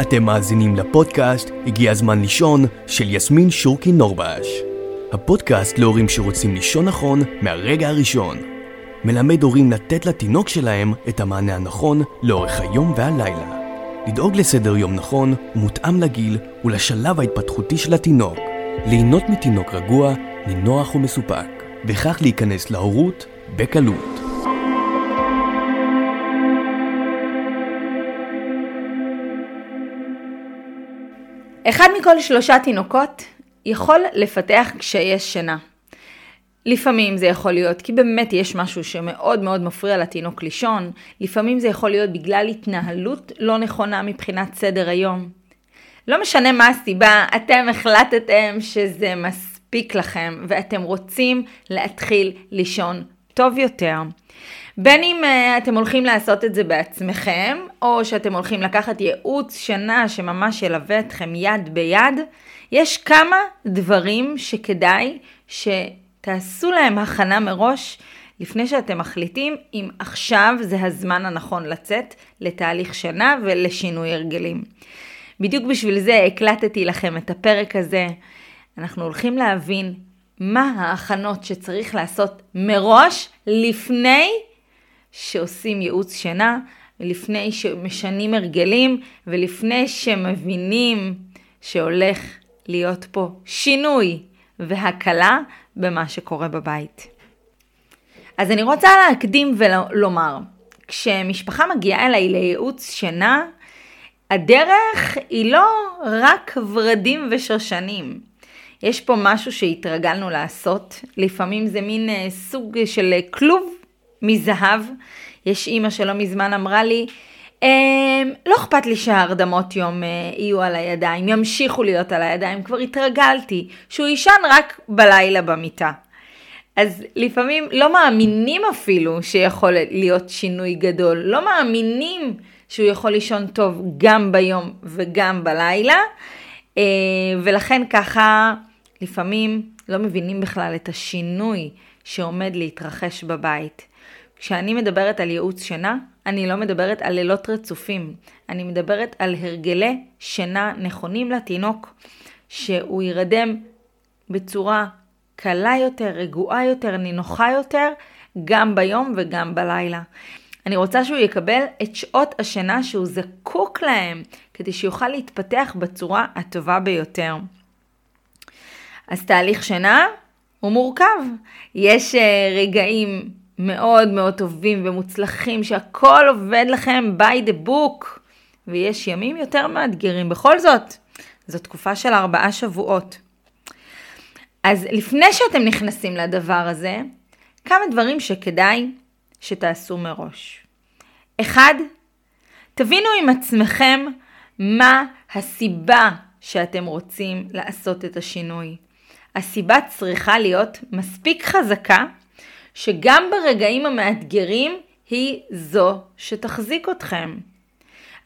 אתם מאזינים לפודקאסט הגיע הזמן לישון של יסמין שורקי נורבש. הפודקאסט להורים שרוצים לישון נכון מהרגע הראשון. מלמד הורים לתת לתינוק שלהם את המענה הנכון לאורך היום והלילה. לדאוג לסדר יום נכון ומותאם לגיל ולשלב ההתפתחותי של התינוק. ליהנות מתינוק רגוע, נינוח ומסופק, וכך להיכנס להורות בקלות. אחד מכל שלושה תינוקות יכול לפתח קשיי שינה. לפעמים זה יכול להיות כי באמת יש משהו שמאוד מאוד מפריע לתינוק לישון, לפעמים זה יכול להיות בגלל התנהלות לא נכונה מבחינת סדר היום. לא משנה מה הסיבה, אתם החלטתם שזה מספיק לכם ואתם רוצים להתחיל לישון טוב יותר. בין אם uh, אתם הולכים לעשות את זה בעצמכם, או שאתם הולכים לקחת ייעוץ שנה שממש ילווה אתכם יד ביד, יש כמה דברים שכדאי שתעשו להם הכנה מראש לפני שאתם מחליטים אם עכשיו זה הזמן הנכון לצאת לתהליך שנה ולשינוי הרגלים. בדיוק בשביל זה הקלטתי לכם את הפרק הזה. אנחנו הולכים להבין מה ההכנות שצריך לעשות מראש לפני שעושים ייעוץ שינה, לפני שמשנים הרגלים ולפני שמבינים שהולך להיות פה שינוי והקלה במה שקורה בבית. אז אני רוצה להקדים ולומר, כשמשפחה מגיעה אליי לייעוץ שינה, הדרך היא לא רק ורדים ושושנים. יש פה משהו שהתרגלנו לעשות, לפעמים זה מין אה, סוג של כלוב מזהב. יש אימא שלא מזמן אמרה לי, אמ, לא אכפת לי שההרדמות יום אה, יהיו על הידיים, ימשיכו להיות על הידיים, כבר התרגלתי שהוא יישן רק בלילה במיטה. אז לפעמים לא מאמינים אפילו שיכול להיות שינוי גדול, לא מאמינים שהוא יכול לישון טוב גם ביום וגם בלילה, אה, ולכן ככה לפעמים לא מבינים בכלל את השינוי שעומד להתרחש בבית. כשאני מדברת על ייעוץ שינה, אני לא מדברת על לילות רצופים, אני מדברת על הרגלי שינה נכונים לתינוק, שהוא יירדם בצורה קלה יותר, רגועה יותר, נינוחה יותר, גם ביום וגם בלילה. אני רוצה שהוא יקבל את שעות השינה שהוא זקוק להם, כדי שיוכל להתפתח בצורה הטובה ביותר. אז תהליך שינה הוא מורכב. יש אה, רגעים מאוד מאוד טובים ומוצלחים, שהכל עובד לכם by the book, ויש ימים יותר מאתגרים. בכל זאת, זו תקופה של ארבעה שבועות. אז לפני שאתם נכנסים לדבר הזה, כמה דברים שכדאי שתעשו מראש. אחד, תבינו עם עצמכם מה הסיבה שאתם רוצים לעשות את השינוי. הסיבה צריכה להיות מספיק חזקה שגם ברגעים המאתגרים היא זו שתחזיק אתכם.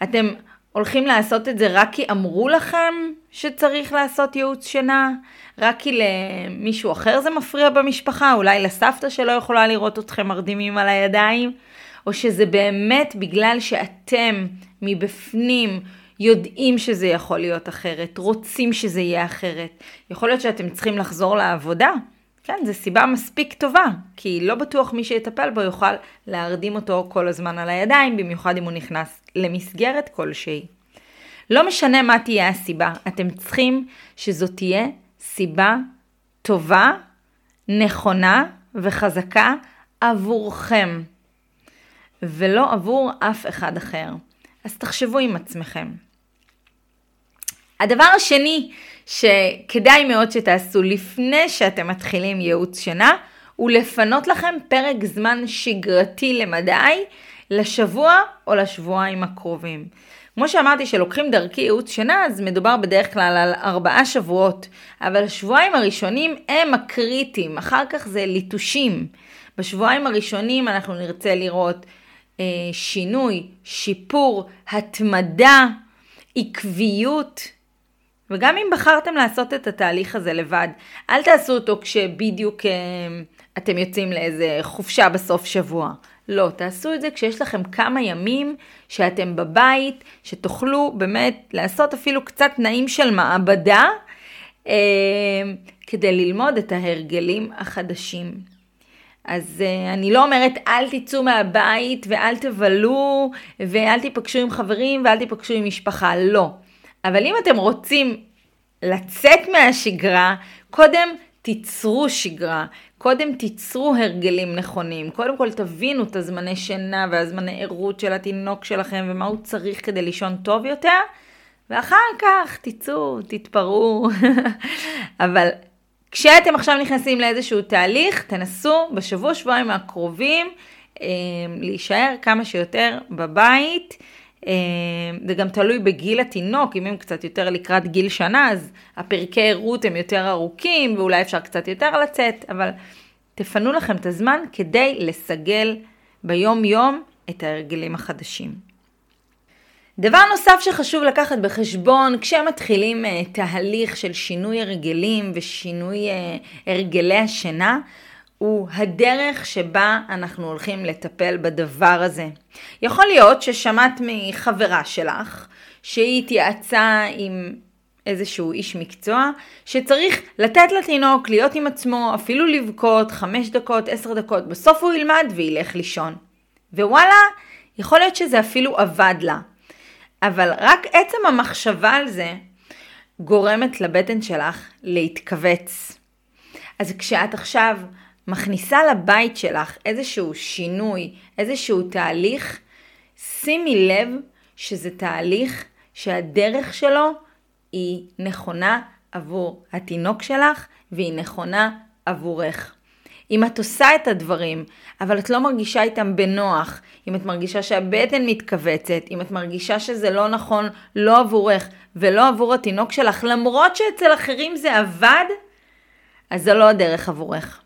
אתם הולכים לעשות את זה רק כי אמרו לכם שצריך לעשות ייעוץ שינה? רק כי למישהו אחר זה מפריע במשפחה? אולי לסבתא שלא יכולה לראות אתכם מרדימים על הידיים? או שזה באמת בגלל שאתם מבפנים יודעים שזה יכול להיות אחרת, רוצים שזה יהיה אחרת. יכול להיות שאתם צריכים לחזור לעבודה, כן, זו סיבה מספיק טובה, כי לא בטוח מי שיטפל בו יוכל להרדים אותו כל הזמן על הידיים, במיוחד אם הוא נכנס למסגרת כלשהי. לא משנה מה תהיה הסיבה, אתם צריכים שזו תהיה סיבה טובה, נכונה וחזקה עבורכם, ולא עבור אף אחד אחר. אז תחשבו עם עצמכם. הדבר השני שכדאי מאוד שתעשו לפני שאתם מתחילים ייעוץ שינה, הוא לפנות לכם פרק זמן שגרתי למדי לשבוע או לשבועיים הקרובים. כמו שאמרתי שלוקחים דרכי ייעוץ שינה, אז מדובר בדרך כלל על ארבעה שבועות, אבל השבועיים הראשונים הם הקריטיים, אחר כך זה ליטושים. בשבועיים הראשונים אנחנו נרצה לראות אה, שינוי, שיפור, התמדה, עקביות. וגם אם בחרתם לעשות את התהליך הזה לבד, אל תעשו אותו כשבדיוק אה, אתם יוצאים לאיזה חופשה בסוף שבוע. לא, תעשו את זה כשיש לכם כמה ימים שאתם בבית, שתוכלו באמת לעשות אפילו קצת תנאים של מעבדה, אה, כדי ללמוד את ההרגלים החדשים. אז uh, אני לא אומרת אל תצאו מהבית ואל תבלו ואל תיפגשו עם חברים ואל תיפגשו עם משפחה, לא. אבל אם אתם רוצים לצאת מהשגרה, קודם תיצרו שגרה, קודם תיצרו הרגלים נכונים, קודם כל תבינו את הזמני שינה והזמני ערות של התינוק שלכם ומה הוא צריך כדי לישון טוב יותר, ואחר כך תצאו, תתפרעו. אבל כשאתם עכשיו נכנסים לאיזשהו תהליך, תנסו בשבוע שבועיים הקרובים אה, להישאר כמה שיותר בבית. אה, זה גם תלוי בגיל התינוק, אם הם קצת יותר לקראת גיל שנה, אז הפרקי ערות הם יותר ארוכים, ואולי אפשר קצת יותר לצאת, אבל תפנו לכם את הזמן כדי לסגל ביום-יום את ההרגלים החדשים. דבר נוסף שחשוב לקחת בחשבון כשמתחילים uh, תהליך של שינוי הרגלים ושינוי uh, הרגלי השינה, הוא הדרך שבה אנחנו הולכים לטפל בדבר הזה. יכול להיות ששמעת מחברה שלך שהיא התייעצה עם איזשהו איש מקצוע, שצריך לתת לתינוק להיות עם עצמו, אפילו לבכות חמש דקות, עשר דקות, בסוף הוא ילמד וילך לישון. ווואלה, יכול להיות שזה אפילו עבד לה. אבל רק עצם המחשבה על זה גורמת לבטן שלך להתכווץ. אז כשאת עכשיו מכניסה לבית שלך איזשהו שינוי, איזשהו תהליך, שימי לב שזה תהליך שהדרך שלו היא נכונה עבור התינוק שלך והיא נכונה עבורך. אם את עושה את הדברים, אבל את לא מרגישה איתם בנוח, אם את מרגישה שהבטן מתכווצת, אם את מרגישה שזה לא נכון, לא עבורך ולא עבור התינוק שלך, למרות שאצל אחרים זה עבד, אז זו לא הדרך עבורך.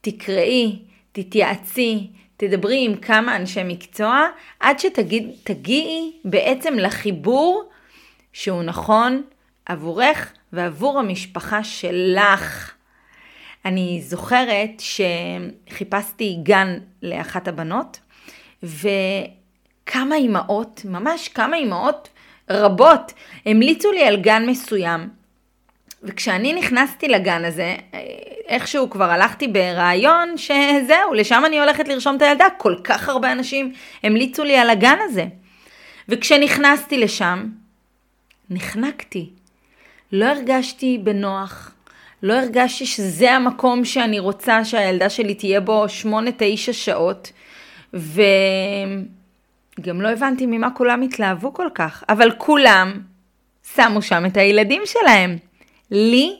תקראי, תתייעצי, תדברי עם כמה אנשי מקצוע, עד שתגיעי בעצם לחיבור שהוא נכון עבורך ועבור המשפחה שלך. אני זוכרת שחיפשתי גן לאחת הבנות, וכמה אימהות, ממש כמה אימהות רבות, המליצו לי על גן מסוים. וכשאני נכנסתי לגן הזה, איכשהו כבר הלכתי ברעיון שזהו, לשם אני הולכת לרשום את הילדה. כל כך הרבה אנשים המליצו לי על הגן הזה. וכשנכנסתי לשם, נחנקתי. לא הרגשתי בנוח, לא הרגשתי שזה המקום שאני רוצה שהילדה שלי תהיה בו שמונה, תשע שעות, וגם לא הבנתי ממה כולם התלהבו כל כך, אבל כולם שמו שם את הילדים שלהם. לי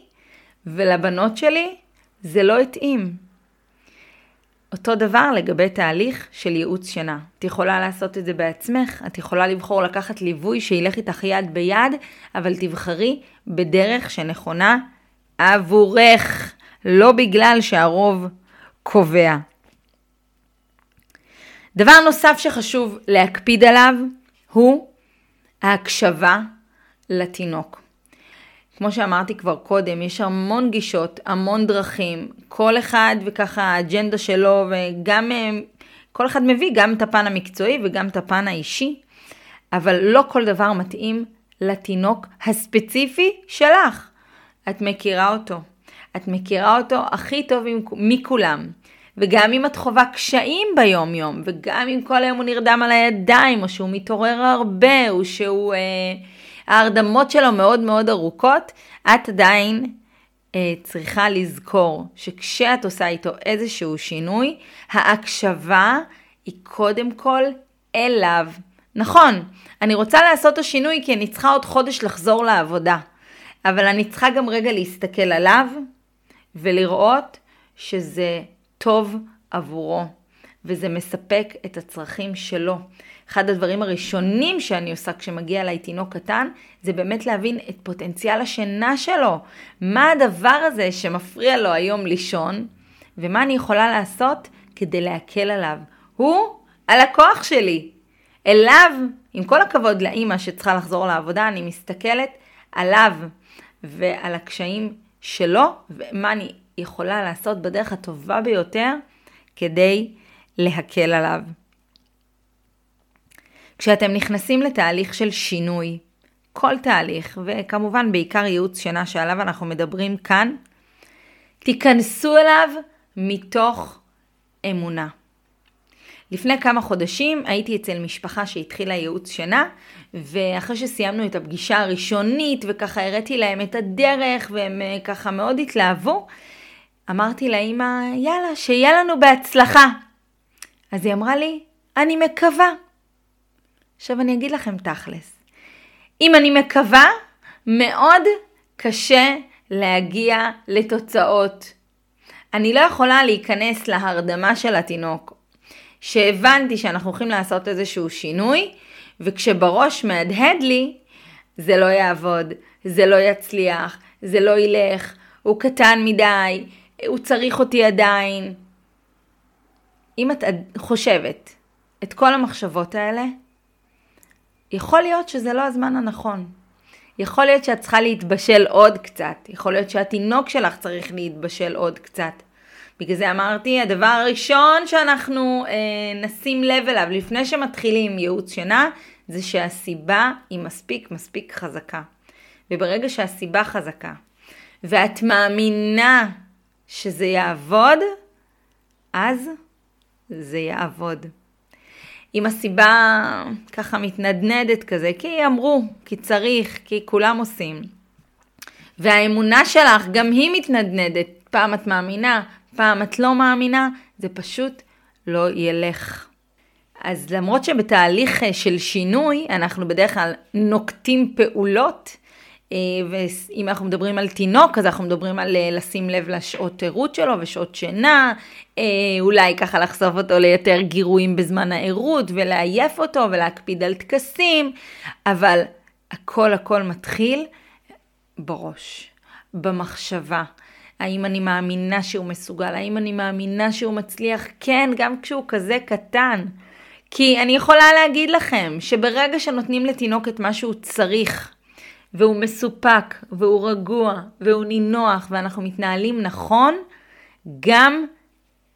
ולבנות שלי זה לא התאים. אותו דבר לגבי תהליך של ייעוץ שינה. את יכולה לעשות את זה בעצמך, את יכולה לבחור לקחת ליווי שילך איתך יד ביד, אבל תבחרי בדרך שנכונה עבורך, לא בגלל שהרוב קובע. דבר נוסף שחשוב להקפיד עליו הוא ההקשבה לתינוק. כמו שאמרתי כבר קודם, יש המון גישות, המון דרכים, כל אחד וככה האג'נדה שלו וגם כל אחד מביא גם את הפן המקצועי וגם את הפן האישי, אבל לא כל דבר מתאים לתינוק הספציפי שלך. את מכירה אותו. את מכירה אותו הכי טוב מכולם. וגם אם את חווה קשיים ביום יום, וגם אם כל היום הוא נרדם על הידיים, או שהוא מתעורר הרבה, או שהוא... אה, ההרדמות שלו מאוד מאוד ארוכות, את עדיין אה, צריכה לזכור שכשאת עושה איתו איזשהו שינוי, ההקשבה היא קודם כל אליו. נכון, אני רוצה לעשות את השינוי כי אני צריכה עוד חודש לחזור לעבודה. אבל אני צריכה גם רגע להסתכל עליו ולראות שזה טוב עבורו וזה מספק את הצרכים שלו. אחד הדברים הראשונים שאני עושה כשמגיע אליי תינוק קטן, זה באמת להבין את פוטנציאל השינה שלו. מה הדבר הזה שמפריע לו היום לישון, ומה אני יכולה לעשות כדי להקל עליו. הוא הלקוח שלי. אליו, עם כל הכבוד לאימא שצריכה לחזור לעבודה, אני מסתכלת עליו. ועל הקשיים שלו, ומה אני יכולה לעשות בדרך הטובה ביותר כדי להקל עליו. כשאתם נכנסים לתהליך של שינוי, כל תהליך, וכמובן בעיקר ייעוץ שינה שעליו אנחנו מדברים כאן, תיכנסו אליו מתוך אמונה. לפני כמה חודשים הייתי אצל משפחה שהתחילה ייעוץ שינה, ואחרי שסיימנו את הפגישה הראשונית וככה הראיתי להם את הדרך והם אה, ככה מאוד התלהבו, אמרתי לאמא, יאללה, שיהיה לנו בהצלחה. אז היא אמרה לי, אני מקווה. עכשיו אני אגיד לכם תכלס. אם אני מקווה, מאוד קשה להגיע לתוצאות. אני לא יכולה להיכנס להרדמה של התינוק, שהבנתי שאנחנו הולכים לעשות איזשהו שינוי, וכשבראש מהדהד לי, זה לא יעבוד, זה לא יצליח, זה לא ילך, הוא קטן מדי, הוא צריך אותי עדיין. אם את חושבת את כל המחשבות האלה, יכול להיות שזה לא הזמן הנכון. יכול להיות שאת צריכה להתבשל עוד קצת, יכול להיות שהתינוק שלך צריך להתבשל עוד קצת. בגלל זה אמרתי, הדבר הראשון שאנחנו אה, נשים לב אליו לפני שמתחילים ייעוץ שינה, זה שהסיבה היא מספיק מספיק חזקה. וברגע שהסיבה חזקה, ואת מאמינה שזה יעבוד, אז זה יעבוד. אם הסיבה ככה מתנדנדת כזה, כי אמרו, כי צריך, כי כולם עושים. והאמונה שלך גם היא מתנדנדת, פעם את מאמינה, פעם את לא מאמינה, זה פשוט לא ילך. אז למרות שבתהליך אה, של שינוי אנחנו בדרך כלל נוקטים פעולות, ואם אנחנו מדברים על תינוק, אז אנחנו מדברים על אה, לשים לב לשעות ערות שלו ושעות שינה, אולי ככה לחשוף אותו ליותר גירויים בזמן הערות ולעייף אותו ולהקפיד על טקסים, אבל הכל הכל מתחיל בראש, במחשבה. האם אני מאמינה שהוא מסוגל? האם אני מאמינה שהוא מצליח? כן, גם כשהוא כזה קטן. כי אני יכולה להגיד לכם שברגע שנותנים לתינוק את מה שהוא צריך, והוא מסופק, והוא רגוע, והוא נינוח, ואנחנו מתנהלים נכון, גם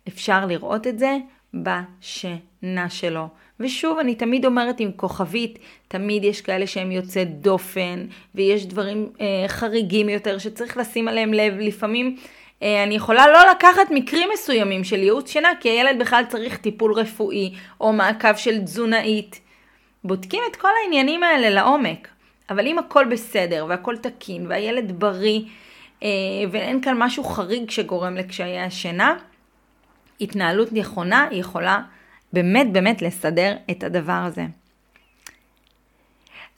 אפשר לראות את זה בשינה שלו. ושוב, אני תמיד אומרת עם כוכבית, תמיד יש כאלה שהם יוצא דופן, ויש דברים אה, חריגים יותר שצריך לשים עליהם לב. לפעמים אה, אני יכולה לא לקחת מקרים מסוימים של ייעוץ שינה, כי הילד בכלל צריך טיפול רפואי, או מעקב של תזונאית. בודקים את כל העניינים האלה לעומק. אבל אם הכל בסדר, והכל תקין, והילד בריא, אה, ואין כאן משהו חריג שגורם לקשיי השינה, התנהלות נכונה יכולה באמת באמת לסדר את הדבר הזה.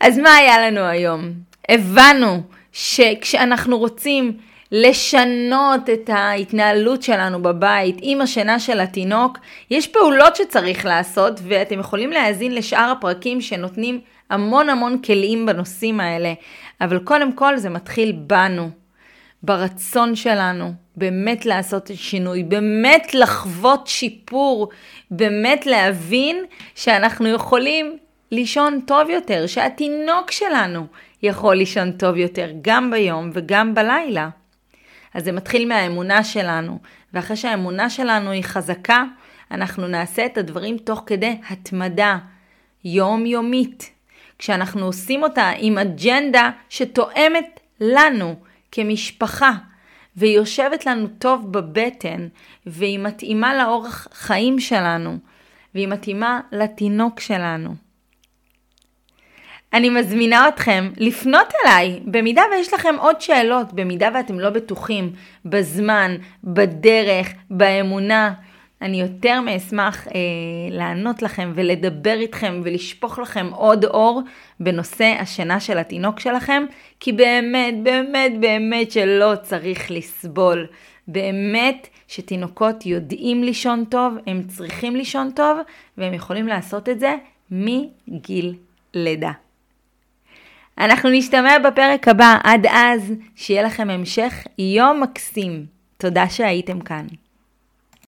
אז מה היה לנו היום? הבנו שכשאנחנו רוצים לשנות את ההתנהלות שלנו בבית עם השינה של התינוק, יש פעולות שצריך לעשות ואתם יכולים להאזין לשאר הפרקים שנותנים המון המון כלים בנושאים האלה, אבל קודם כל זה מתחיל בנו, ברצון שלנו, באמת לעשות שינוי, באמת לחוות שיפור, באמת להבין שאנחנו יכולים לישון טוב יותר, שהתינוק שלנו יכול לישון טוב יותר גם ביום וגם בלילה. אז זה מתחיל מהאמונה שלנו, ואחרי שהאמונה שלנו היא חזקה, אנחנו נעשה את הדברים תוך כדי התמדה יומיומית. כשאנחנו עושים אותה עם אג'נדה שתואמת לנו כמשפחה, והיא יושבת לנו טוב בבטן, והיא מתאימה לאורח חיים שלנו, והיא מתאימה לתינוק שלנו. אני מזמינה אתכם לפנות אליי, במידה ויש לכם עוד שאלות, במידה ואתם לא בטוחים בזמן, בדרך, באמונה. אני יותר מאשמח אה, לענות לכם ולדבר איתכם ולשפוך לכם עוד אור בנושא השינה של התינוק שלכם, כי באמת, באמת, באמת שלא צריך לסבול. באמת שתינוקות יודעים לישון טוב, הם צריכים לישון טוב, והם יכולים לעשות את זה מגיל לידה. אנחנו נשתמע בפרק הבא. עד אז, שיהיה לכם המשך יום מקסים. תודה שהייתם כאן.